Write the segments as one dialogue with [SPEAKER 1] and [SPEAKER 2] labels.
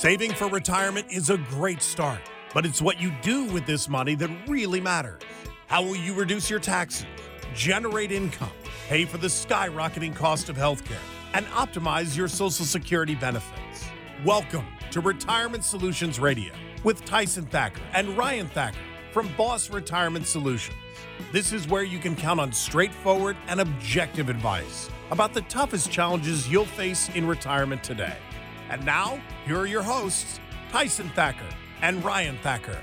[SPEAKER 1] Saving for retirement is a great start, but it's what you do with this money that really matters. How will you reduce your taxes, generate income, pay for the skyrocketing cost of healthcare, and optimize your Social Security benefits? Welcome to Retirement Solutions Radio with Tyson Thacker and Ryan Thacker from Boss Retirement Solutions. This is where you can count on straightforward and objective advice about the toughest challenges you'll face in retirement today. And now, here are your hosts, Tyson Thacker and Ryan Thacker.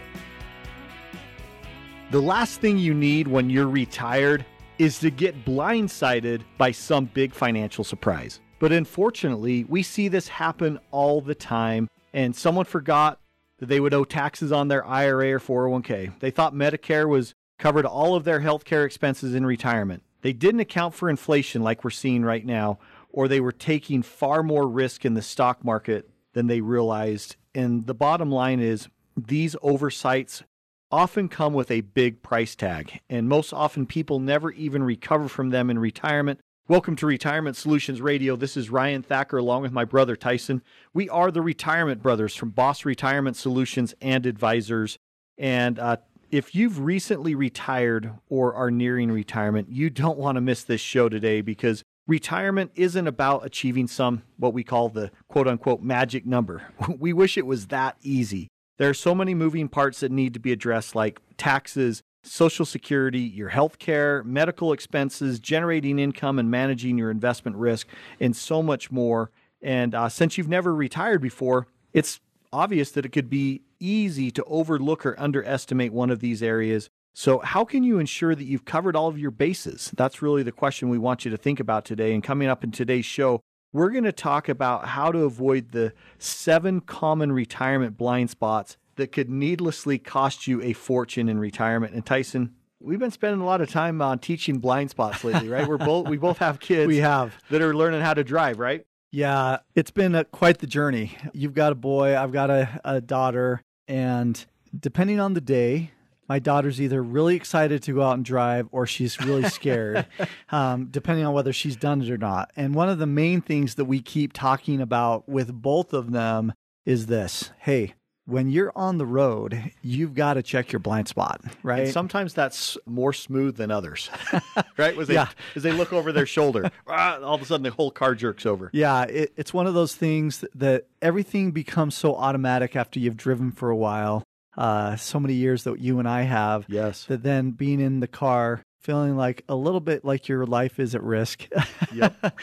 [SPEAKER 2] The last thing you need when you're retired is to get blindsided by some big financial surprise. But unfortunately, we see this happen all the time, and someone forgot that they would owe taxes on their IRA or 401k. They thought Medicare was covered all of their healthcare expenses in retirement. They didn't account for inflation like we're seeing right now, or they were taking far more risk in the stock market than they realized. And the bottom line is these oversights often come with a big price tag, and most often people never even recover from them in retirement. Welcome to Retirement Solutions Radio. This is Ryan Thacker along with my brother Tyson. We are the Retirement Brothers from Boss Retirement Solutions and Advisors. And uh, if you've recently retired or are nearing retirement, you don't want to miss this show today because retirement isn't about achieving some what we call the quote unquote magic number. We wish it was that easy. There are so many moving parts that need to be addressed, like taxes, social security, your health care, medical expenses, generating income, and managing your investment risk, and so much more. And uh, since you've never retired before, it's obvious that it could be easy to overlook or underestimate one of these areas. So, how can you ensure that you've covered all of your bases? That's really the question we want you to think about today. And coming up in today's show, we're going to talk about how to avoid the seven common retirement blind spots that could needlessly cost you a fortune in retirement. And Tyson, we've been spending a lot of time on teaching blind spots lately, right? We're both we both have kids.
[SPEAKER 3] We have
[SPEAKER 2] that are learning how to drive, right?
[SPEAKER 3] Yeah, it's been a, quite the journey. You've got a boy, I've got a, a daughter, and depending on the day, my daughter's either really excited to go out and drive or she's really scared, um, depending on whether she's done it or not. And one of the main things that we keep talking about with both of them is this hey, when you're on the road, you've got to check your blind spot, right?
[SPEAKER 2] And sometimes that's more smooth than others, right? As they, yeah. as they look over their shoulder, ah, all of a sudden the whole car jerks over.
[SPEAKER 3] Yeah, it, it's one of those things that everything becomes so automatic after you've driven for a while uh, so many years that you and I have.
[SPEAKER 2] Yes.
[SPEAKER 3] That then being in the car, feeling like a little bit like your life is at risk. Yep.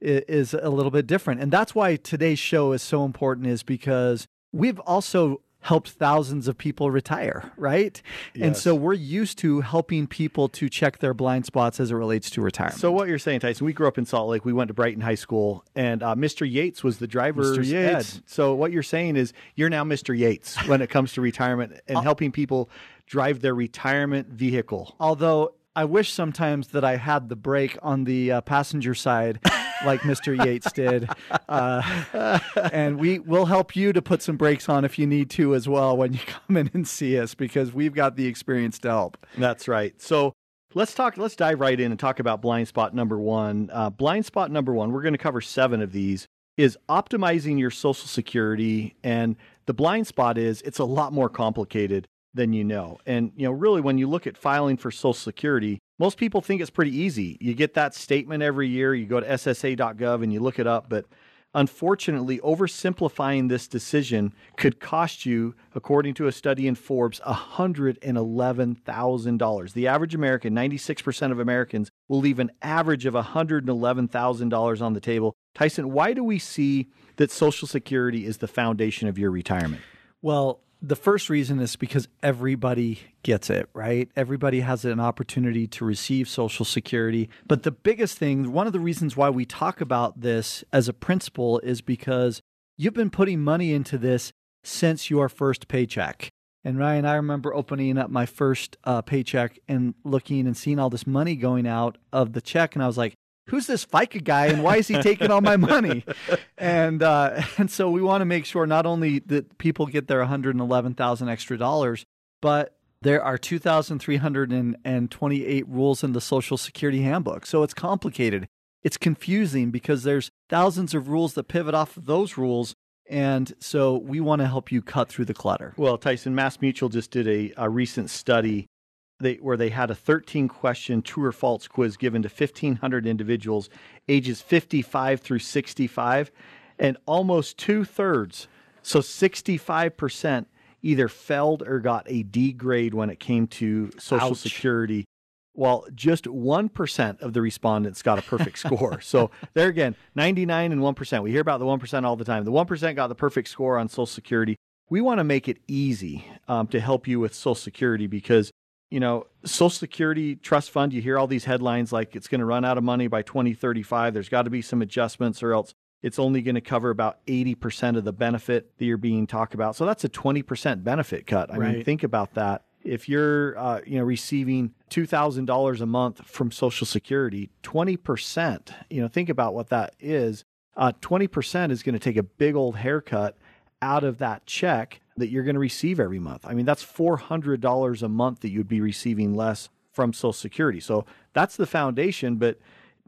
[SPEAKER 3] is a little bit different. And that's why today's show is so important is because we've also helped thousands of people retire, right? Yes. And so we're used to helping people to check their blind spots as it relates to retirement.
[SPEAKER 2] So what you're saying, Tyson, we grew up in Salt Lake. We went to Brighton High School, and uh, Mr. Yates was the driver's
[SPEAKER 3] Mr. Yates.
[SPEAKER 2] ed. So what you're saying is you're now Mr. Yates when it comes to retirement and helping people drive their retirement vehicle.
[SPEAKER 3] Although I wish sometimes that I had the brake on the uh, passenger side like Mr. Yates did. Uh, and we will help you to put some brakes on if you need to as well when you come in and see us because we've got the experience to help.
[SPEAKER 2] That's right. So let's talk, let's dive right in and talk about blind spot number one. Uh, blind spot number one, we're going to cover seven of these, is optimizing your Social Security. And the blind spot is it's a lot more complicated than you know. And, you know, really, when you look at filing for Social Security, most people think it's pretty easy. You get that statement every year, you go to SSA.gov and you look it up. But unfortunately, oversimplifying this decision could cost you, according to a study in Forbes, $111,000. The average American, 96% of Americans, will leave an average of $111,000 on the table. Tyson, why do we see that Social Security is the foundation of your retirement?
[SPEAKER 3] Well, the first reason is because everybody gets it, right? Everybody has an opportunity to receive Social Security. But the biggest thing, one of the reasons why we talk about this as a principle is because you've been putting money into this since your first paycheck. And Ryan, I remember opening up my first uh, paycheck and looking and seeing all this money going out of the check. And I was like, who's this FICA guy and why is he taking all my money? And uh, and so we want to make sure not only that people get their 111,000 extra dollars, but there are 2,328 rules in the Social Security Handbook. So it's complicated. It's confusing because there's thousands of rules that pivot off of those rules. And so we want to help you cut through the clutter.
[SPEAKER 2] Well, Tyson, Mass Mutual just did a, a recent study they, where they had a 13 question true or false quiz given to 1,500 individuals ages 55 through 65, and almost two thirds, so 65%, either failed or got a D grade when it came to Social
[SPEAKER 3] Ouch.
[SPEAKER 2] Security. While just 1% of the respondents got a perfect score. So, there again, 99 and 1%. We hear about the 1% all the time. The 1% got the perfect score on Social Security. We want to make it easy um, to help you with Social Security because you know, Social Security Trust Fund, you hear all these headlines like it's going to run out of money by 2035. There's got to be some adjustments or else it's only going to cover about 80% of the benefit that you're being talked about. So that's a 20% benefit cut. I mean, think about that. If you're, uh, you know, receiving $2,000 a month from Social Security, 20%, you know, think about what that is. Uh, 20% is going to take a big old haircut out of that check that you're going to receive every month. I mean, that's $400 a month that you'd be receiving less from Social Security. So that's the foundation, but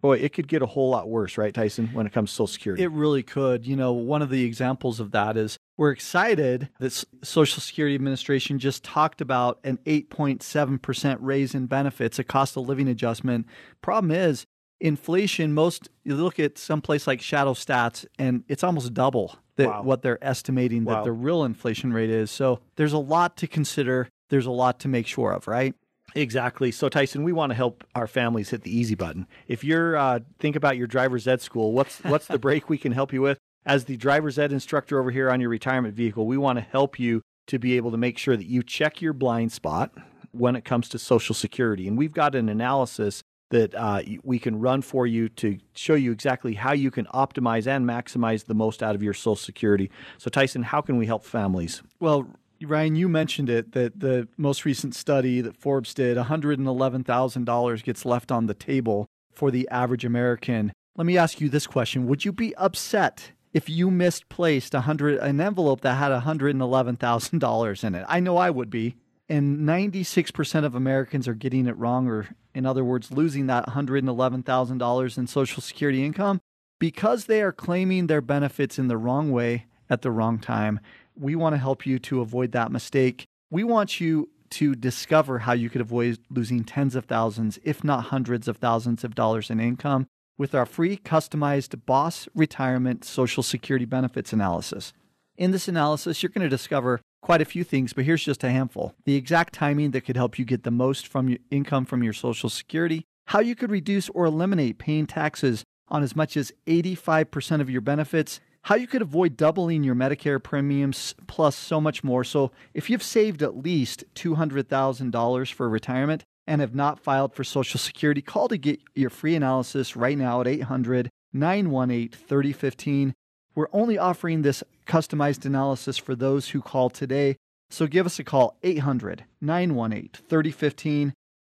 [SPEAKER 2] boy, it could get a whole lot worse, right, Tyson, when it comes to Social Security?
[SPEAKER 3] It really could. You know, one of the examples of that is we're excited that Social Security Administration just talked about an 8.7% raise in benefits, a cost of living adjustment. Problem is, inflation, most, you look at some place like Shadow Stats, and it's almost double that
[SPEAKER 2] Wow.
[SPEAKER 3] what they're estimating
[SPEAKER 2] Wow.
[SPEAKER 3] that the real inflation rate is. So there's a lot to consider. There's a lot to make sure of, right?
[SPEAKER 2] Exactly. So Tyson, we want to help our families hit the easy button. If you're uh, think about your driver's ed school, what's what's the break we can help you with? As the driver's ed instructor over here on your retirement vehicle, we want to help you to be able to make sure that you check your blind spot when it comes to Social Security. And we've got an analysis that uh, we can run for you to show you exactly how you can optimize and maximize the most out of your Social Security. So Tyson, how can we help families?
[SPEAKER 3] Well, Ryan, you mentioned it that the most recent study that Forbes did, $111,000 gets left on the table for the average American. Let me ask you this question Would you be upset if you misplaced a hundred, an envelope that had $111,000 in it? I know I would be. And 96% of Americans are getting it wrong, or in other words, losing that $111,000 in Social Security income because they are claiming their benefits in the wrong way at the wrong time. We want to help you to avoid that mistake. We want you to discover how you could avoid losing tens of thousands, if not hundreds of thousands of dollars in income with our free customized Boss Retirement Social Security Benefits Analysis. In this analysis, you're going to discover quite a few things, but here's just a handful. The exact timing that could help you get the most from your income from your Social Security, how you could reduce or eliminate paying taxes on as much as 85% of your benefits, how you could avoid doubling your Medicare premiums, plus so much more. So, if you've saved at least $200,000 for retirement and have not filed for Social Security, call to get your free analysis right now at 800 918 3015. We're only offering this customized analysis for those who call today. So give us a call 800 918 3015.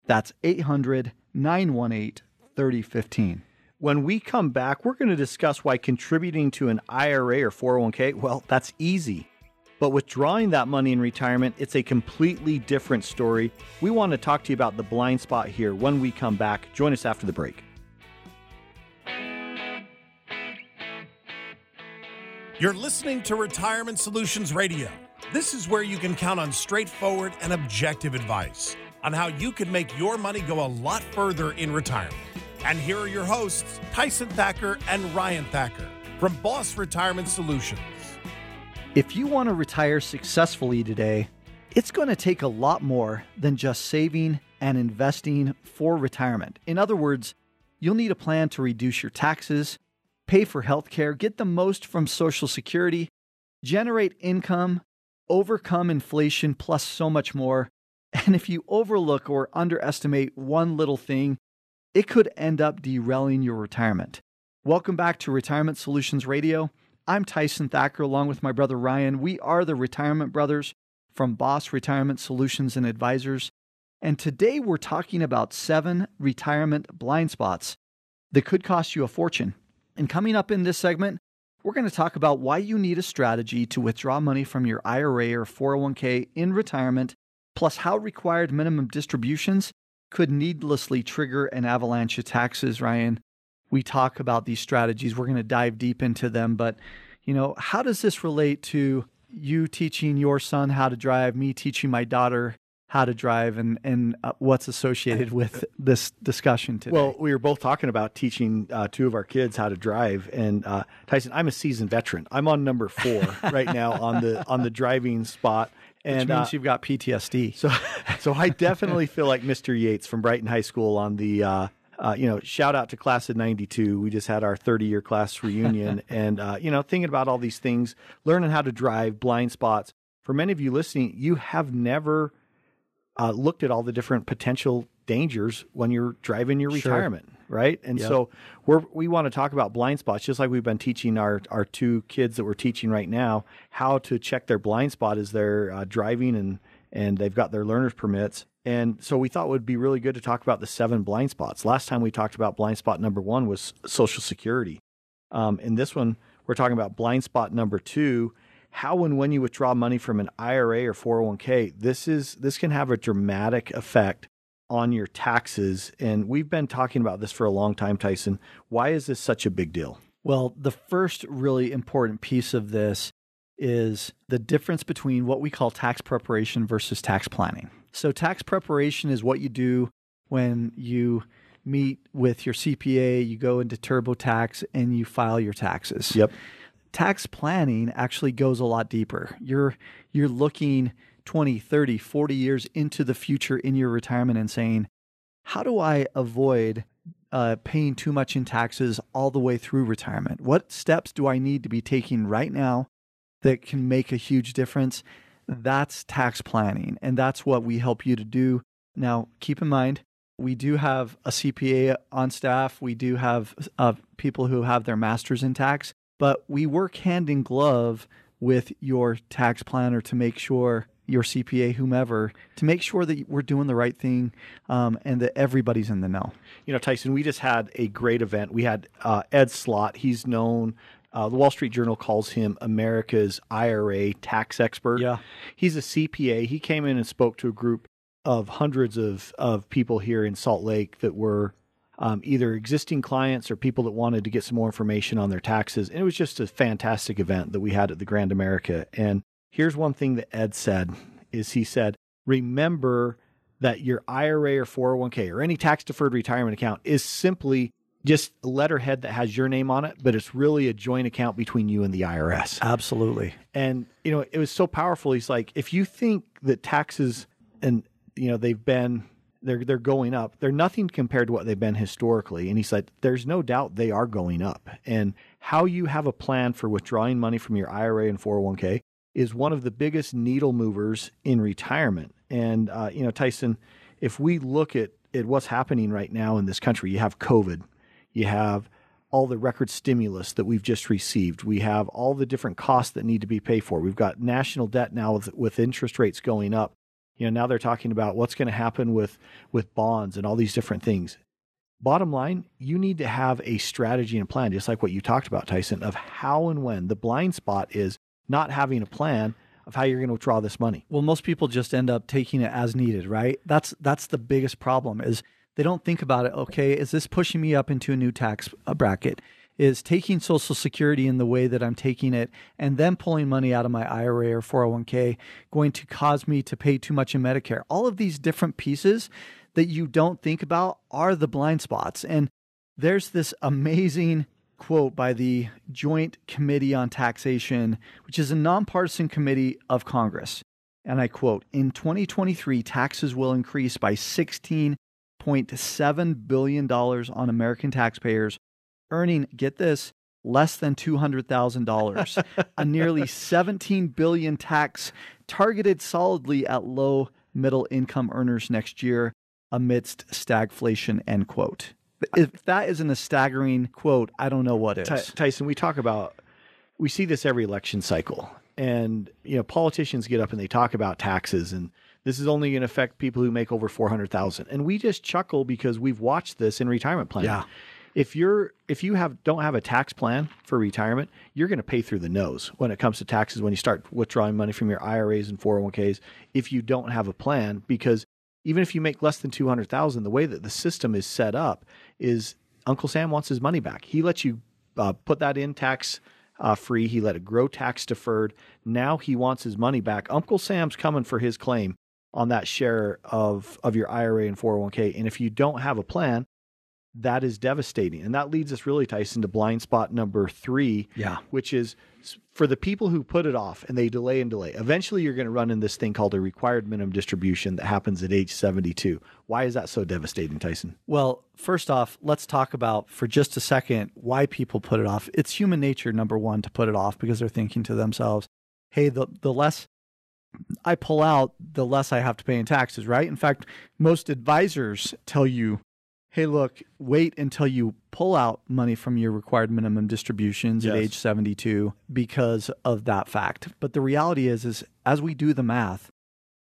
[SPEAKER 3] That's 800 918 3015.
[SPEAKER 2] When we come back, we're going to discuss why contributing to an IRA or 401k, well, that's easy. But withdrawing that money in retirement, it's a completely different story. We want to talk to you about the blind spot here when we come back. Join us after the break.
[SPEAKER 1] You're listening to Retirement Solutions Radio. This is where you can count on straightforward and objective advice on how you can make your money go a lot further in retirement. And here are your hosts, Tyson Thacker and Ryan Thacker from Boss Retirement Solutions.
[SPEAKER 3] If you want to retire successfully today, it's going to take a lot more than just saving and investing for retirement. In other words, you'll need a plan to reduce your taxes, pay for health care, get the most from Social Security, generate income, overcome inflation, plus so much more. And if you overlook or underestimate one little thing, it could end up derailing your retirement. Welcome back to Retirement Solutions Radio. I'm Tyson Thacker along with my brother Ryan. We are the Retirement Brothers from Boss Retirement Solutions and Advisors. And today we're talking about seven retirement blind spots that could cost you a fortune. And coming up in this segment, we're going to talk about why you need a strategy to withdraw money from your IRA or 401k in retirement, plus how required minimum distributions could needlessly trigger an avalanche of taxes, Ryan. We talk about these strategies. We're going to dive deep into them, but you know, how does this relate to you teaching your son how to drive, me teaching my daughter how to drive, and and uh, what's associated with this discussion today?
[SPEAKER 2] Well, we were both talking about teaching uh, two of our kids how to drive, and uh, Tyson, I'm a seasoned veteran. I'm on number four right now on the on the driving spot.
[SPEAKER 3] And Which means uh, you've got PTSD.
[SPEAKER 2] So, so I definitely feel like Mr. Yates from Brighton High School on the uh, uh, you know, shout out to class of 92. We just had our 30 year class reunion and, uh, you know, thinking about all these things, learning how to drive, blind spots. For many of you listening, you have never uh, looked at all the different potential dangers when you're driving your sure. retirement, right? And yep. so we're, we want to talk about blind spots, just like we've been teaching our, our two kids that we're teaching right now how to check their blind spot as they're uh, driving and, and they've got their learner's permits. And so we thought it would be really good to talk about the seven blind spots. Last time we talked about blind spot number one was Social Security. Um, in this one, we're talking about blind spot number two. How and when you withdraw money from an IRA or 401k, this is this can have a dramatic effect on your taxes. And we've been talking about this for a long time, Tyson. Why is this such a big deal?
[SPEAKER 3] Well, the first really important piece of this is the difference between what we call tax preparation versus tax planning. So, tax preparation is what you do when you meet with your CPA, you go into TurboTax, and you file your taxes.
[SPEAKER 2] Yep.
[SPEAKER 3] Tax planning actually goes a lot deeper. You're you're looking 20, 30, 40 years into the future in your retirement and saying, how do I avoid uh, paying too much in taxes all the way through retirement? What steps do I need to be taking right now that can make a huge difference? That's tax planning, and that's what we help you to do. Now, keep in mind, we do have a CPA on staff. We do have uh, people who have their masters in tax, but we work hand in glove with your tax planner to make sure your CPA, whomever, to make sure that we're doing the right thing um, and that everybody's in the know.
[SPEAKER 2] You know, Tyson, we just had a great event. We had uh, Ed Slott. He's known uh, the Wall Street Journal calls him America's IRA tax expert.
[SPEAKER 3] Yeah.
[SPEAKER 2] He's a CPA. He came in and spoke to a group of hundreds of, of people here in Salt Lake that were um, either existing clients or people that wanted to get some more information on their taxes. And it was just a fantastic event that we had at the Grand America. And here's one thing that Ed said is he said, remember that your IRA or 401k or any tax deferred retirement account is simply just a letterhead that has your name on it, but it's really a joint account between you and the IRS.
[SPEAKER 3] Absolutely.
[SPEAKER 2] And you know, it was so powerful. He's like, if you think that taxes and you know they've been they're they're going up, they're nothing compared to what they've been historically. And he said, there's no doubt they are going up. And how you have a plan for withdrawing money from your IRA and 401k is one of the biggest needle movers in retirement. And uh, you know, Tyson, if we look at at what's happening right now in this country, you have COVID you have all the record stimulus that we've just received. We have all the different costs that need to be paid for. We've got national debt now with, with interest rates going up. You know, now they're talking about what's going to happen with with bonds and all these different things. Bottom line, you need to have a strategy and a plan, just like what you talked about, Tyson, of how and when. The blind spot is not having a plan of how you're going to withdraw this money.
[SPEAKER 3] Well, most people just end up taking it as needed, right? That's that's the biggest problem is they don't think about it. Okay, is this pushing me up into a new tax uh, bracket? Is taking Social Security in the way that I'm taking it and then pulling money out of my IRA or 401k going to cause me to pay too much in Medicare? All of these different pieces that you don't think about are the blind spots. And there's this amazing quote by the Joint Committee on Taxation, which is a nonpartisan committee of Congress. And I quote In 2023, taxes will increase by 16 $1.7 billion on American taxpayers, earning, get this, less than $200,000. a nearly 17 billion tax targeted solidly at low middle income earners next year amidst stagflation, end quote. If that isn't a staggering quote, I don't know what is.
[SPEAKER 2] Tyson, we talk about, we see this every election cycle. And, you know, politicians get up and they talk about taxes and this is only going to affect people who make over 400,000. And we just chuckle because we've watched this in retirement planning.
[SPEAKER 3] Yeah.
[SPEAKER 2] If you're if you have don't have a tax plan for retirement, you're going to pay through the nose when it comes to taxes when you start withdrawing money from your IRAs and 401ks if you don't have a plan because even if you make less than 200,000 the way that the system is set up is Uncle Sam wants his money back. He lets you uh, put that in tax uh, free. He let it grow tax deferred. Now he wants his money back. Uncle Sam's coming for his claim on that share of of your IRA and 401k. And if you don't have a plan, that is devastating. And that leads us really, Tyson, to blind spot number three,
[SPEAKER 3] Yeah.
[SPEAKER 2] which is for the people who put it off and they delay and delay. Eventually, you're going to run in this thing called a required minimum distribution that happens at age 72. Why is that so devastating, Tyson?
[SPEAKER 3] Well, first off, let's talk about for just a second why people put it off. It's human nature, number one, to put it off because they're thinking to themselves, hey, the, the less I pull out, the less I have to pay in taxes, right? In fact, most advisors tell you, hey, look, wait until you pull out money from your required minimum distributions at age 72 because of that fact. But the reality is, is as we do the math,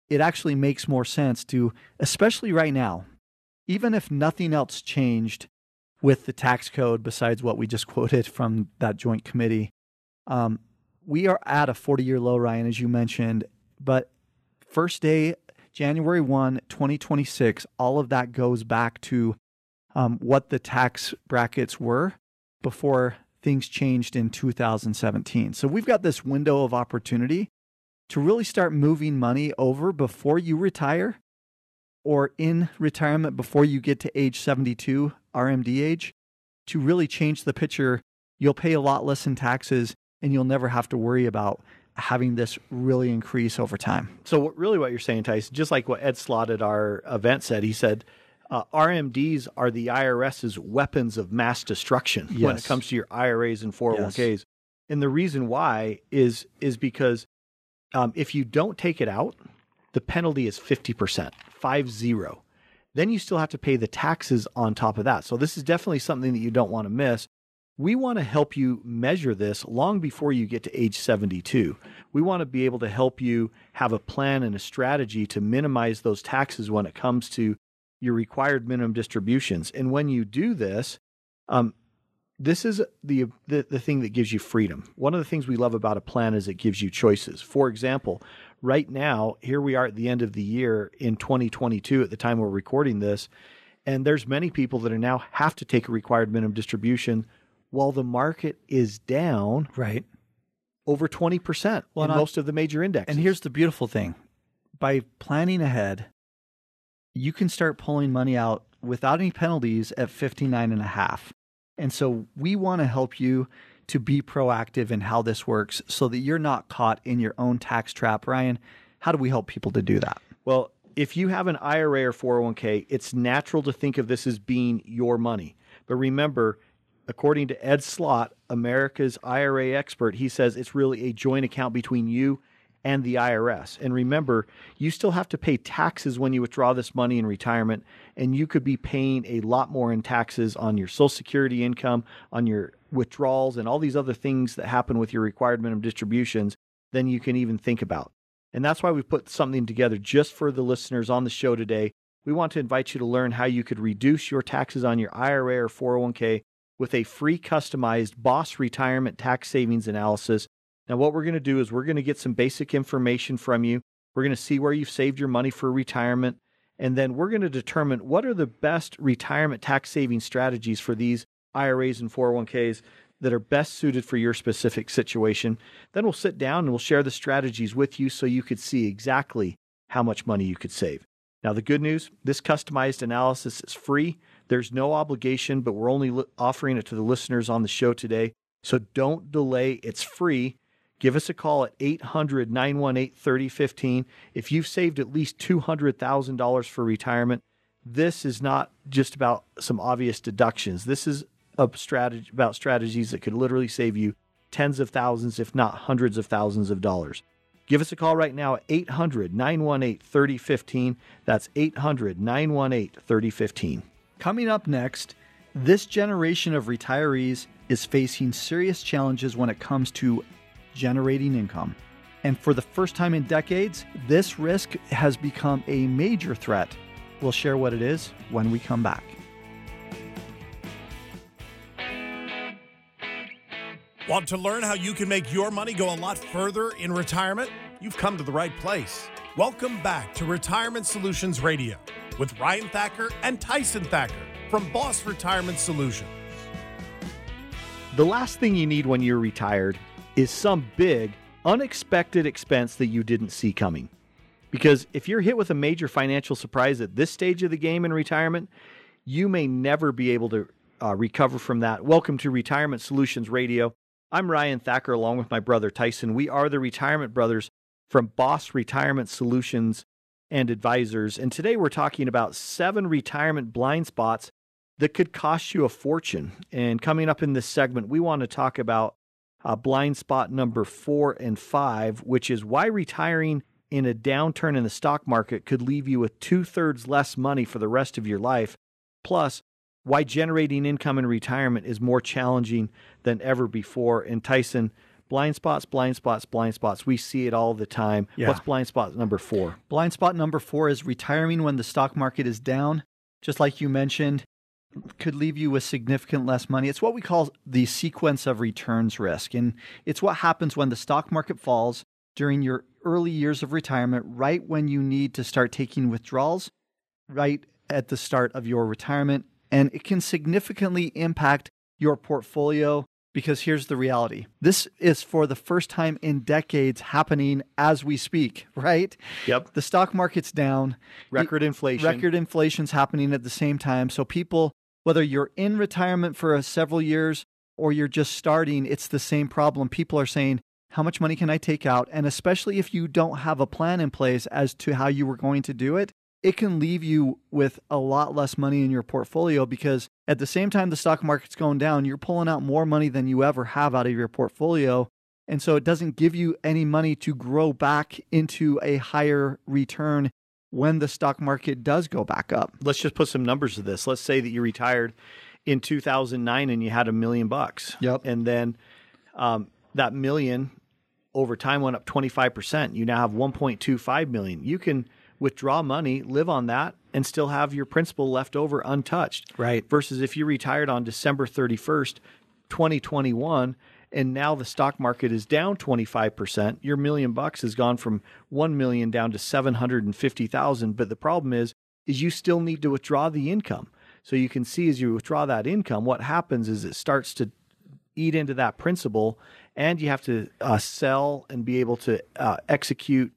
[SPEAKER 3] it actually makes more sense to, especially right now, even if nothing else changed with the tax code besides what we just quoted from that joint committee, um, we are at a 40 year low, Ryan, as you mentioned. But first day, January 1, 2026, all of that goes back to um, what the tax brackets were before things changed in 2017. So we've got this window of opportunity to really start moving money over before you retire or in retirement before you get to age 72, RMD age, to really change the picture. You'll pay a lot less in taxes and you'll never have to worry about having this really increase over time.
[SPEAKER 2] So, really, what you're saying, Tyson, just like what Ed Slott at our event said, he said, uh, RMDs are the IRS's weapons of mass destruction when it comes to your IRAs and 401ks. And the reason why is is because um, if you don't take it out, the penalty is 50%, five zero. Then you still have to pay the taxes on top of that. So this is definitely something that you don't want to miss. We want to help you measure this long before you get to age 72. We want to be able to help you have a plan and a strategy to minimize those taxes when it comes to your required minimum distributions. And when you do this, um, this is the, the the thing that gives you freedom. One of the things we love about a plan is it gives you choices. For example, right now, here we are at the end of the year in 2022 at the time we're recording this, and there's many people that are now have to take a required minimum distribution while the market is down
[SPEAKER 3] Right.
[SPEAKER 2] over 20%
[SPEAKER 3] Well,
[SPEAKER 2] in most of the major indexes.
[SPEAKER 3] And here's the beautiful thing by planning ahead, you can start pulling money out without any penalties at 59 and a half. And so we want to help you to be proactive in how this works so that you're not caught in your own tax trap. Ryan, how do we help people to do that?
[SPEAKER 2] Well, if you have an IRA or 401k, it's natural to think of this as being your money. But remember, according to Ed Slott, America's IRA expert, he says it's really a joint account between you and the IRS. And remember, you still have to pay taxes when you withdraw this money in retirement, and you could be paying a lot more in taxes on your Social Security income, on your withdrawals, and all these other things that happen with your required minimum distributions than you can even think about. And that's why we put something together just for the listeners on the show today. We want to invite you to learn how you could reduce your taxes on your IRA or 401k with a free customized boss retirement tax savings analysis. Now, what we're going to do is we're going to get some basic information from you. We're going to see where you've saved your money for retirement. And then we're going to determine what are the best retirement tax saving strategies for these IRAs and 401ks that are best suited for your specific situation. Then we'll sit down and we'll share the strategies with you so you could see exactly how much money you could save. Now, the good news this customized analysis is free. There's no obligation, but we're only offering it to the listeners on the show today. So don't delay. It's free. Give us a call at 800 918 3015. If you've saved at least $200,000 for retirement, this is not just about some obvious deductions. This is strategy about strategies that could literally save you tens of thousands, if not hundreds of thousands of dollars. Give us a call right now at 800 918 3015. That's 800 918 3015.
[SPEAKER 3] Coming up next, this generation of retirees is facing serious challenges when it comes to generating income. And for the first time in decades, this risk has become a major threat. We'll share what it is when we come back.
[SPEAKER 1] Want to learn how you can make your money go a lot further in retirement? You've come to the right place. Welcome back to Retirement Solutions Radio with Ryan Thacker and Tyson Thacker from Boss Retirement Solutions.
[SPEAKER 2] The last thing you need when you're retired is some big, unexpected expense that you didn't see coming. Because if you're hit with a major financial surprise at this stage of the game in retirement, you may never be able to uh, recover from that. Welcome to Retirement Solutions Radio. I'm Ryan Thacker along with my brother Tyson. We are the Retirement Brothers from Boss Retirement Solutions and Advisors. And today we're talking about seven retirement blind spots that could cost you a fortune. And coming up in this segment, we want to talk about uh, blind spot number four and five, which is why retiring in a downturn in the stock market could leave you with two thirds less money for the rest of your life. Plus, why generating income in retirement is more challenging than ever before. And Tyson, blind spots, blind spots, blind spots. We see it all the time.
[SPEAKER 3] Yeah.
[SPEAKER 2] What's blind spot number four?
[SPEAKER 3] Blind spot number four is retiring when the stock market is down. Just like you mentioned, could leave you with significant less money. It's what we call the sequence of returns risk. And it's what happens when the stock market falls during your early years of retirement, right when you need to start taking withdrawals, right at the start of your retirement. And it can significantly impact your portfolio because here's the reality this is for the first time in decades happening as we speak, right?
[SPEAKER 2] Yep.
[SPEAKER 3] The stock market's down.
[SPEAKER 2] Record inflation.
[SPEAKER 3] Record inflation's happening at the same time. So people, whether you're in retirement for a several years or you're just starting, it's the same problem. People are saying, how much money can I take out? And especially if you don't have a plan in place as to how you were going to do it, it can leave you with a lot less money in your portfolio because at the same time the stock market's going down, you're pulling out more money than you ever have out of your portfolio. And so it doesn't give you any money to grow back into a higher return when the stock market does go back up.
[SPEAKER 2] Let's just put some numbers to this. Let's say that you retired in 2009 and you had a million bucks.
[SPEAKER 3] Yep.
[SPEAKER 2] And then um, that million over time went up 25%. You now have 1.25 million. You can withdraw money, live on that, and still have your principal left over untouched.
[SPEAKER 3] Right.
[SPEAKER 2] Versus if you retired on December 31st, 2021, and now the stock market is down 25%, your million bucks has gone from 1 million down to 750,000, but the problem is is you still need to withdraw the income. So you can see as you withdraw that income, what happens is it starts to eat into that principal, and you have to uh, sell and be able to uh, execute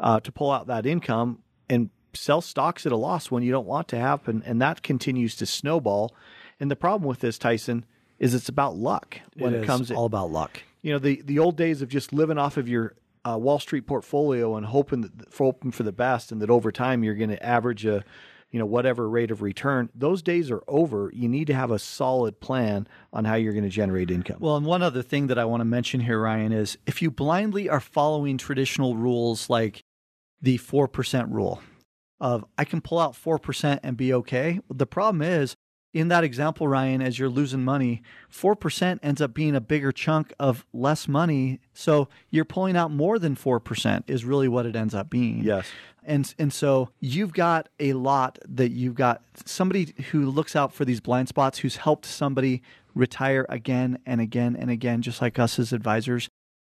[SPEAKER 2] uh, to pull out that income and sell stocks at a loss when you don't want to happen, and that continues to snowball. And the problem with this, Tyson, is it's about luck when it, comes.
[SPEAKER 3] all about luck.
[SPEAKER 2] you know, the the old days of just living off of your uh, Wall Street portfolio and hoping that for hoping for the best, and that over time you're going to average a you know whatever rate of return. Those days are over. You need to have a solid plan on how you're going to generate income.
[SPEAKER 3] Well, and one other thing that I want to mention here, Ryan, is if you blindly are following traditional rules like the 4% rule of I can pull out 4% and be okay, the problem is in that example, Ryan, as you're losing money, 4% ends up being a bigger chunk of less money. So you're pulling out more than 4% is really what it ends up being.
[SPEAKER 2] yes.
[SPEAKER 3] And and so you've got a lot that you've got somebody who looks out for these blind spots who's helped somebody retire again and again and again just like us as advisors.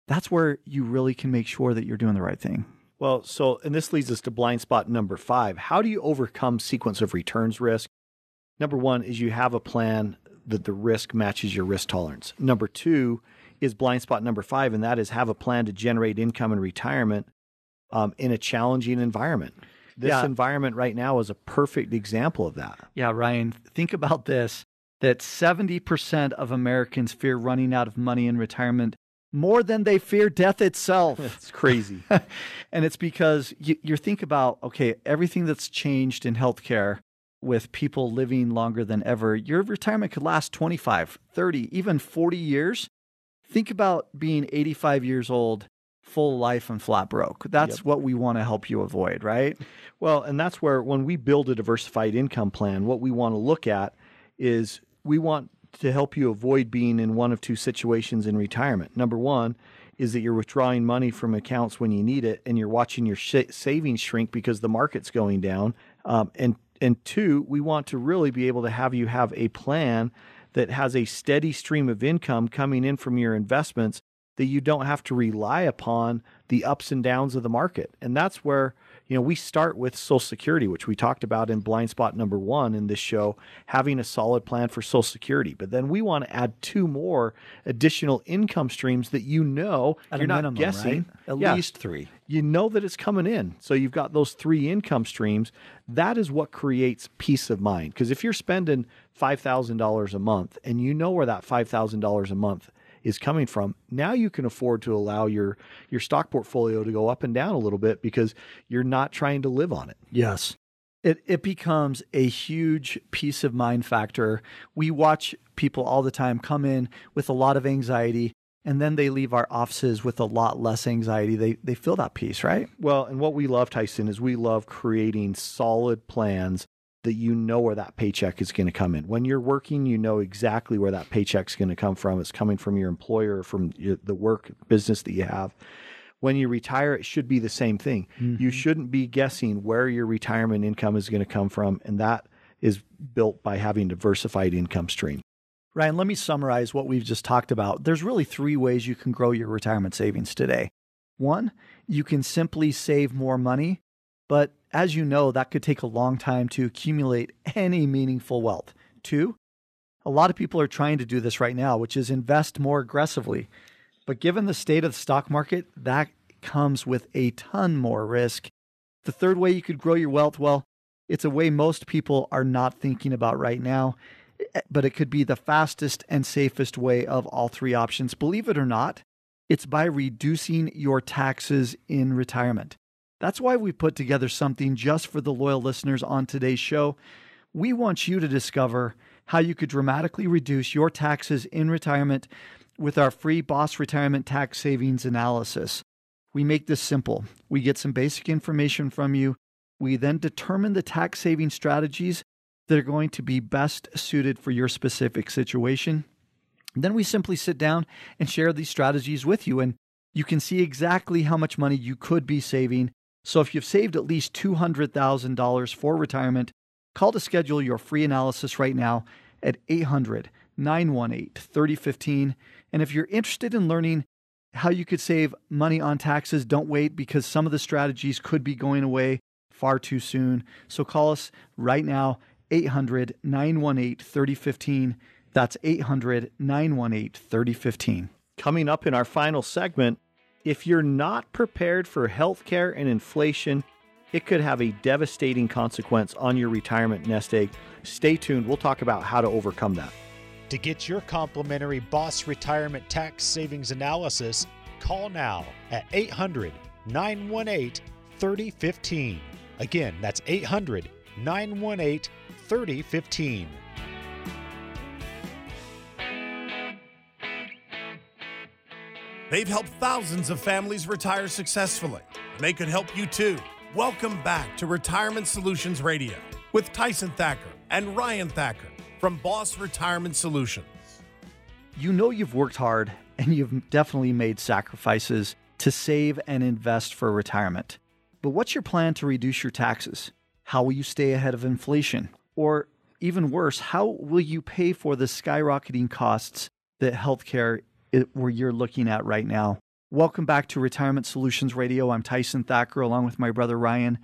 [SPEAKER 3] That's where you really can make sure that you're doing the right thing.
[SPEAKER 2] Well, so, and this leads us to blind spot number five. How do you overcome sequence of returns risk? Number one is you have a plan that the risk matches your risk tolerance. Number two is blind spot number five, and that is have a plan to generate income in retirement um, in a challenging environment. This
[SPEAKER 3] Yeah.
[SPEAKER 2] environment right now is a perfect example of that.
[SPEAKER 3] Yeah, Ryan, think about this that 70% of Americans fear running out of money in retirement more than they fear death itself.
[SPEAKER 2] It's crazy.
[SPEAKER 3] and it's because you, you think about okay everything that's changed in healthcare with people living longer than ever your retirement could last 25 30 even 40 years think about being 85 years old full life and flat broke that's
[SPEAKER 2] Yep.
[SPEAKER 3] what we want to help you avoid right
[SPEAKER 2] Well, and that's where when we build a diversified income plan, what we want to look at is we want to help you avoid being in one of two situations in retirement. Number one is that you're withdrawing money from accounts when you need it, and you're watching your sh- savings shrink because the market's going down. Um, and and two, we want to really be able to have you have a plan that has a steady stream of income coming in from your investments that you don't have to rely upon the ups and downs of the market. And that's where you know, we start with Social Security, which we talked about in blind spot number one in this show, having a solid plan for Social Security. But then we want to add two more additional income streams that you know
[SPEAKER 3] At
[SPEAKER 2] you're not
[SPEAKER 3] minimum,
[SPEAKER 2] guessing.
[SPEAKER 3] right? At
[SPEAKER 2] Yeah.
[SPEAKER 3] least three.
[SPEAKER 2] You know that it's coming in. So you've got those three income streams. That is what creates peace of mind. Because if you're spending $5,000 a month and you know where that $5,000 a month is coming from, now you can afford to allow your your stock portfolio to go up and down a little bit because you're not trying to live on it.
[SPEAKER 3] Yes. It it becomes a huge peace of mind factor. We watch people all the time come in with a lot of anxiety and then they leave our offices with a lot less anxiety. They they feel that peace, right?
[SPEAKER 2] Well, and what we love, Tyson, is we love creating solid plans that you know where that paycheck is going to come in. When you're working, you know exactly where that paycheck's going to come from. It's coming from your employer, from your, the work business that you have. When you retire, it should be the same thing. You mm-hmm. shouldn't be guessing where your retirement income is going to come from, and that is built by having diversified income stream.
[SPEAKER 3] Ryan, let me summarize what we've just talked about. There's really three ways you can grow your retirement savings today. One, you can simply save more money, but as you know, that could take a long time to accumulate any meaningful wealth. Two, a lot of people are trying to do this right now, which is invest more aggressively. But given the state of the stock market, that comes with a ton more risk. The third way you could grow your wealth, well, it's a way most people are not thinking about right now, eh, but it could be the fastest and safest way of all three options. Believe it or not, it's by reducing your taxes in retirement. That's why we put together something just for the loyal listeners on today's show. We want you to discover how you could dramatically reduce your taxes in retirement with our free Boss Retirement Tax Savings Analysis. We make this simple. We get some basic information from you. We then determine the tax saving strategies that are going to be best suited for your specific situation. Then we simply sit down and share these strategies with you, and you can see exactly how much money you could be saving. So if you've saved at least $200,000 for retirement, call to schedule your free analysis right now at 800 918 3015. And if you're interested in learning how you could save money on taxes, don't wait because some of the strategies could be going away far too soon. So call us right now, 800 918 3015. That's 800 918 3015.
[SPEAKER 2] Coming up in our final segment, if you're not prepared for healthcare and inflation, it could have a devastating consequence on your retirement nest egg. Stay tuned. We'll talk about how to overcome that.
[SPEAKER 4] To get your complimentary Boss Retirement Tax Savings Analysis, call now at 800 918 3015. Again, that's 800 918 3015.
[SPEAKER 1] They've helped thousands of families retire successfully, and they could help you too. Welcome back to Retirement Solutions Radio with Tyson Thacker and Ryan Thacker from Boss Retirement Solutions.
[SPEAKER 3] You know you've worked hard and you've definitely made sacrifices to save and invest for retirement. But what's your plan to reduce your taxes? How will you stay ahead of inflation? Or even worse, how will you pay for the skyrocketing costs that healthcare where you're looking at right now? Welcome back to Retirement Solutions Radio. I'm Tyson Thacker along with my brother Ryan.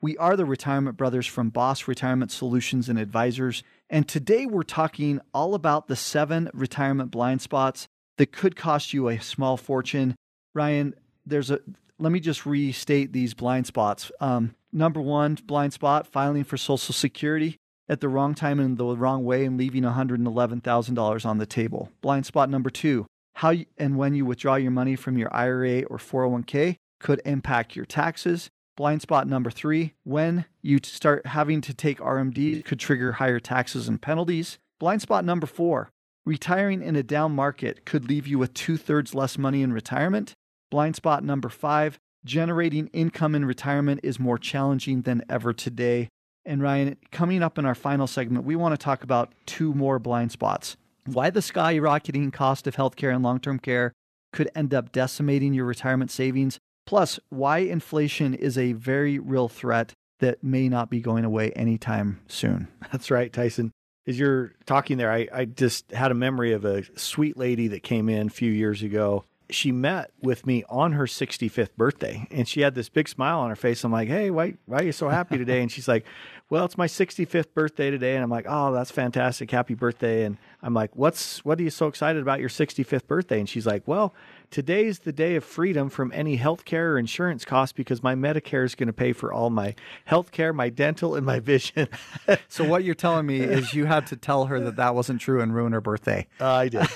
[SPEAKER 3] We are the Retirement Brothers from Boss Retirement Solutions and Advisors. And today we're talking all about the seven retirement blind spots that could cost you a small fortune. Ryan, there's a let me just restate these blind spots. Um, number one blind spot filing for Social Security at the wrong time and the wrong way and leaving $111,000 on the table. Blind spot number two how you, and when you withdraw your money from your IRA or 401k could impact your taxes. Blind spot number three, when you start having to take RMD could trigger higher taxes and penalties. Blind spot number four, retiring in a down market could leave you with two thirds less money in retirement. Blind spot number five, generating income in retirement is more challenging than ever today. And Ryan, coming up in our final segment, we want to talk about two more blind spots. Why the skyrocketing cost of healthcare and long term care could end up decimating your retirement savings, plus, why inflation is a very real threat that may not be going away anytime soon.
[SPEAKER 2] That's right, Tyson. As you're talking there, I, I just had a memory of a sweet lady that came in a few years ago she met with me on her 65th birthday and she had this big smile on her face. I'm like, hey, why, why are you so happy today? And she's like, well, it's my 65th birthday today. And I'm like, oh, that's fantastic. Happy birthday. And I'm like, what's, what are you so excited about your 65th birthday? And she's like, well, today's the day of freedom from any health care or insurance costs because my Medicare is going to pay for all my health care, my dental, and my vision.
[SPEAKER 3] so what you're telling me is you had to tell her that that wasn't true and ruin her birthday.
[SPEAKER 2] Uh, I did.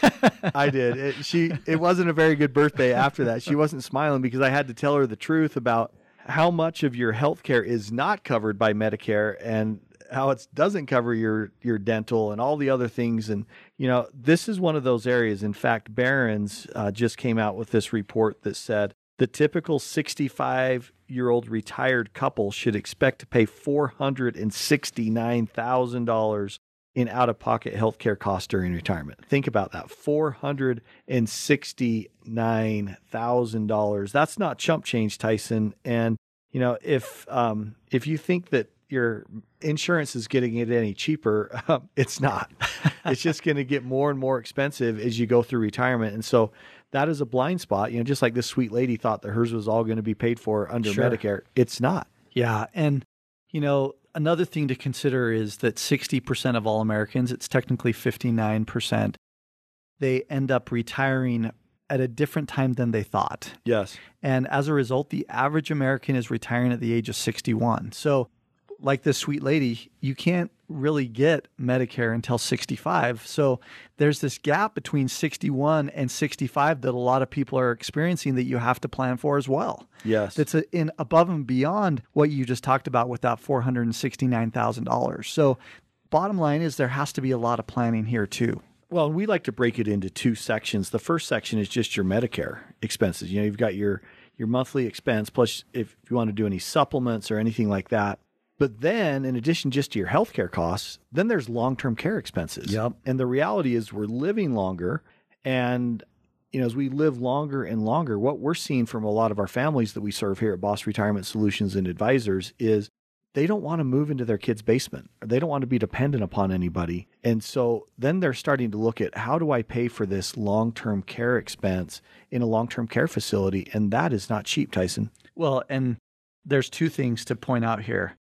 [SPEAKER 2] I did. It, she. It wasn't a very good birthday after that. She wasn't smiling because I had to tell her the truth about how much of your health care is not covered by Medicare and how it doesn't cover your your dental and all the other things. And you know this is one of those areas. In fact barron's uh, just came out with this report that said the typical 65 year old retired couple should expect to pay $469,000 in out of pocket healthcare costs during retirement. Think about that $469,000. That's not chump change, Tyson. And, you know, if, um, if you think that your insurance is getting it any cheaper, um, it's not. it's just going to get more and more expensive as you go through retirement. And so that is a blind spot. You know, just like this sweet lady thought that hers was all going to be paid for under sure. Medicare, it's not.
[SPEAKER 3] Yeah, and you know another thing to consider is that sixty percent of all Americans, it's technically fifty nine percent, they end up retiring at a different time than they thought.
[SPEAKER 2] Yes.
[SPEAKER 3] And as a result, the average American is retiring at the age of 61. So like this sweet lady, you can't really get Medicare until 65. So there's this gap between 61 and 65 that a lot of people are experiencing that you have to plan for as well.
[SPEAKER 2] Yes.
[SPEAKER 3] That's a, in above and beyond what you just talked about with that $469,000. So bottom line is there has to be a lot of planning here too.
[SPEAKER 2] Well, we like to break it into two sections. The first section is just your Medicare expenses. You know, you've got your your monthly expense plus if you want to do any supplements or anything like that but then, in addition just to your healthcare costs, then there's long term care expenses.
[SPEAKER 3] Yep.
[SPEAKER 2] And the reality is we're living longer. And, you know, as we live longer and longer, what we're seeing from a lot of our families that we serve here at Boss Retirement Solutions and Advisors is they don't want to move into their kid's basement. They don't want to be dependent upon anybody. And so then they're starting to look at how do I pay for this long term care expense in a long term care facility? And that is not cheap, Tyson.
[SPEAKER 3] Well, and there's two things to point out here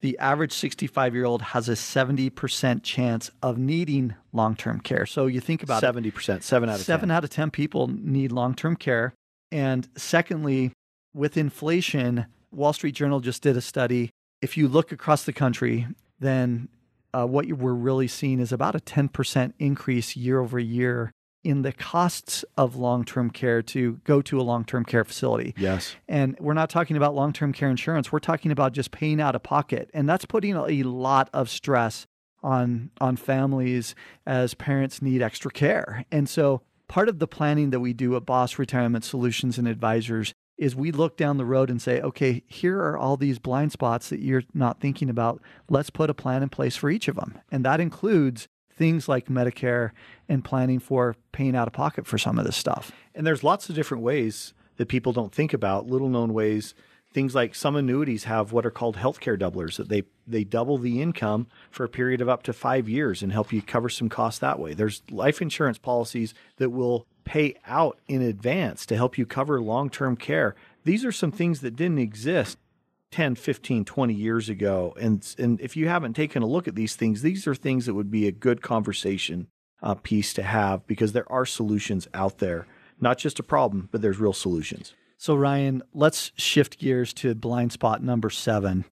[SPEAKER 3] the average 65 year old has a 70% chance of needing long term care. So you think about
[SPEAKER 2] 70%, it, 7 out of
[SPEAKER 3] 7
[SPEAKER 2] 10.
[SPEAKER 3] out of 10 people need long term care. And secondly, with inflation, Wall Street Journal just did a study. If you look across the country, then uh, what we're really seeing is about a 10% increase year over year in the costs of long term care to go to a long term care facility.
[SPEAKER 2] Yes.
[SPEAKER 3] And we're not talking about long term care insurance. We're talking about just paying out of pocket. And that's putting a lot of stress on on families as parents need extra care. And so part of the planning that we do at Boss Retirement Solutions and Advisors is we look down the road and say, okay, here are all these blind spots that you're not thinking about. Let's put a plan in place for each of them. And that includes things like Medicare and planning for paying out of pocket for some of this stuff.
[SPEAKER 2] And there's lots of different ways that people don't think about, little known ways. Things like some annuities have what are called healthcare doublers that they they double the income for a period of up to 5 years and help you cover some costs that way. There's life insurance policies that will pay out in advance to help you cover long-term care. These are some things that didn't exist 10, 15, 20 years ago. And, and if you haven't taken a look at these things, these are things that would be a good conversation uh, piece to have because there are solutions out there. Not just a problem, but there's real solutions.
[SPEAKER 3] So, Ryan, let's shift gears to blind spot number seven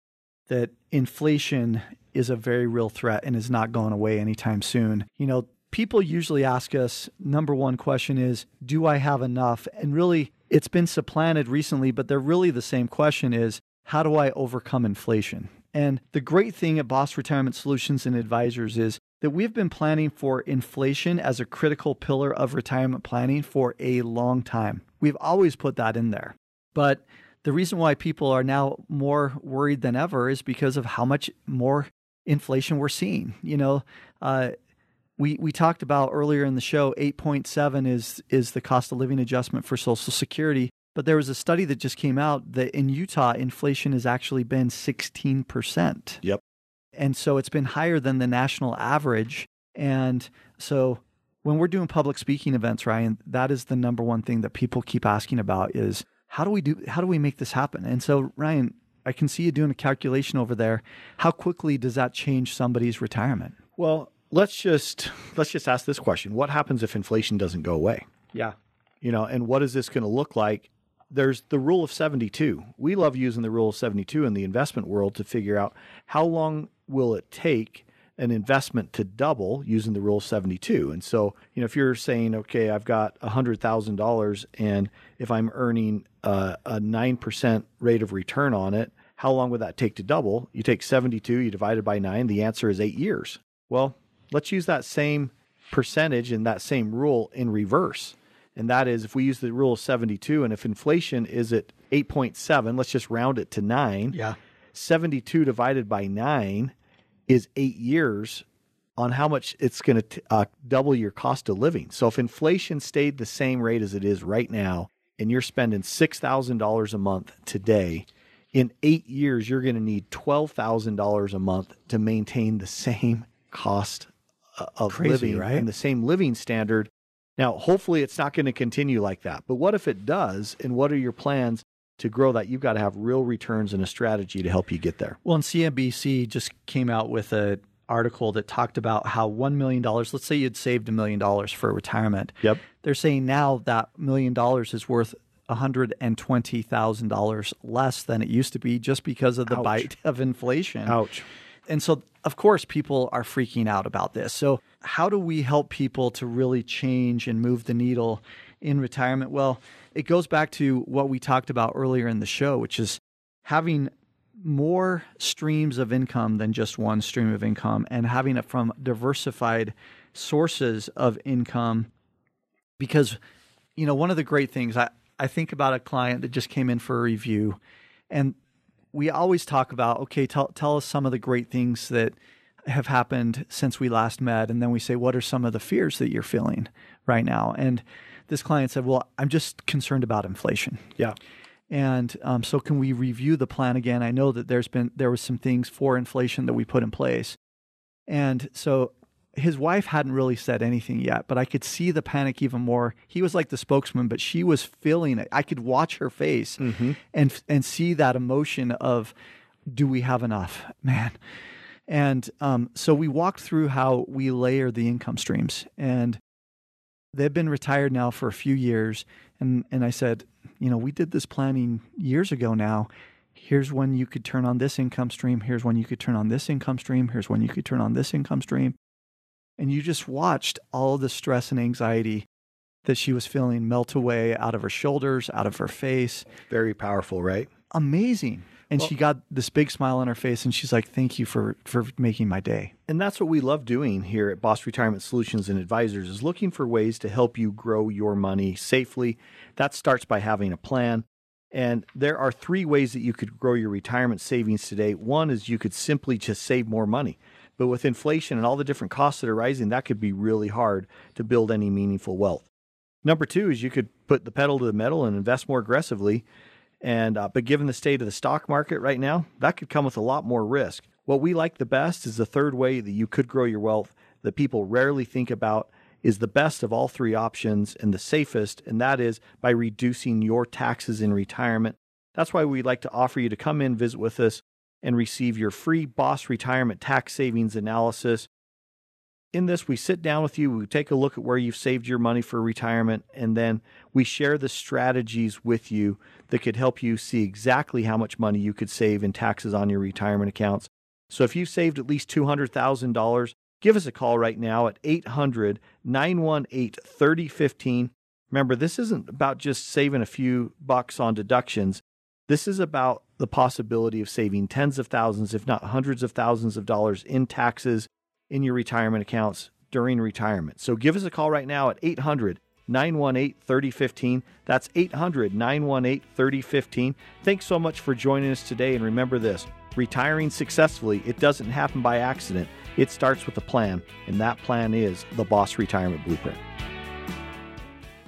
[SPEAKER 3] that inflation is a very real threat and is not going away anytime soon. You know, people usually ask us number one question is, Do I have enough? And really, it's been supplanted recently, but they're really the same question is, how do I overcome inflation? And the great thing at Boss Retirement Solutions and Advisors is that we've been planning for inflation as a critical pillar of retirement planning for a long time. We've always put that in there. But the reason why people are now more worried than ever is because of how much more inflation we're seeing. You know, uh, we we talked about earlier in the show, 8.7 is is the cost of living adjustment for Social Security. But there was a study that just came out that in Utah, inflation has actually been 16%.
[SPEAKER 2] Yep.
[SPEAKER 3] And so it's been higher than the national average. And so when we're doing public speaking events, Ryan, that is the number one thing that people keep asking about is how do we do how do we make this happen? And so, Ryan, I can see you doing a calculation over there. How quickly does that change somebody's retirement?
[SPEAKER 2] Well, let's just let's just ask this question. What happens if inflation doesn't go away?
[SPEAKER 3] Yeah.
[SPEAKER 2] You know, and what is this going to look like? There's the rule of 72. We love using the rule of 72 in the investment world to figure out how long will it take an investment to double using the rule of 72. And so, you know, if you're saying, okay, I've got $100,000 and if I'm earning uh, a, a 9% rate of return on it, how long would that take to double? You take 72, you divide it by nine, the answer is eight years. Well, let's use that same percentage and that same rule in reverse. And that is if we use the rule of 72 and if inflation is at 8.7, let's just round it to nine.
[SPEAKER 3] Yeah.
[SPEAKER 2] 72 divided by nine is eight years on how much it's going to uh, double your cost of living. So if inflation stayed the same rate as it is right now, and you're spending $6,000 a month today, in eight years, you're going to need $12,000 a month to maintain the same cost uh, of
[SPEAKER 3] Crazy,
[SPEAKER 2] living
[SPEAKER 3] right?
[SPEAKER 2] and the same living standard. Now, hopefully, it's not going to continue like that. But what if it does? And what are your plans to grow that? You've got to have real returns and a strategy to help you get there.
[SPEAKER 3] Well, and CNBC just came out with an article that talked about how $1 million, let's say you'd saved a million dollars for retirement.
[SPEAKER 2] Yep.
[SPEAKER 3] They're saying now that million dollars is worth $120,000 less than it used to be just because of the
[SPEAKER 2] Ouch.
[SPEAKER 3] bite of inflation.
[SPEAKER 2] Ouch.
[SPEAKER 3] And so, of course, people are freaking out about this. So, how do we help people to really change and move the needle in retirement? Well, it goes back to what we talked about earlier in the show, which is having more streams of income than just one stream of income and having it from diversified sources of income. Because, you know, one of the great things I, I think about a client that just came in for a review and we always talk about okay tell, tell us some of the great things that have happened since we last met. And then we say what are some of the fears that you're feeling right now? And this client said well i'm just concerned about inflation.
[SPEAKER 2] Yeah.
[SPEAKER 3] and um, so can we review the plan again? I know that there's been there was some things for inflation that we put in place. And so his wife hadn't really said anything yet, but I could see the panic even more. He was like the spokesman, but she was feeling it. I could watch her face and and see that emotion of, do we have enough, man? And um, so we walked through how we layer the income streams, and they've been retired now for a few years. And and I said, you know, we did this planning years ago now. Here's when you could turn on this income stream. Here's when you could turn on this income stream. Here's when you could turn on this income stream and you just watched all the stress and anxiety that she was feeling melt away out of her shoulders, out of her face.
[SPEAKER 2] Very powerful, right?
[SPEAKER 3] Amazing. And she got this big smile on her face and she's like, Thank you for for making my day.
[SPEAKER 2] And that's what we love doing here at Boss Retirement Solutions and Advisors is looking for ways to help you grow your money safely. That starts by having a plan. And there are three ways that you could grow your retirement savings today. One is you could simply just save more money. But with inflation and all the different costs that are rising, that could be really hard to build any meaningful wealth. Number two is you could put the pedal to the metal and invest more aggressively. And uh, but given the state of the stock market right now, that could come with a lot more risk. What we like the best is the third way that you could grow your wealth that people rarely think about is the best of all three options and the safest, and that is by reducing your taxes in retirement. That's why we'd like to offer you to come in, visit with us, and receive your free Boss Retirement Tax Savings Analysis. In this, we sit down with you, we take a look at where you've saved your money for retirement, and then we share the strategies with you that could help you see exactly how much money you could save in taxes on your retirement accounts. So if you've saved at least $200,000, give us a call right now at 800 918 3015. Remember, this isn't about just saving a few bucks on deductions. This is about the possibility of saving tens of thousands, if not hundreds of thousands of dollars in taxes in your retirement accounts during retirement. So give us a call right now at 800 918 3015. That's 800 918 3015. Thanks so much for joining us today. And remember this retiring successfully, it doesn't happen by accident. It starts with a plan, and that plan is the Boss Retirement Blueprint.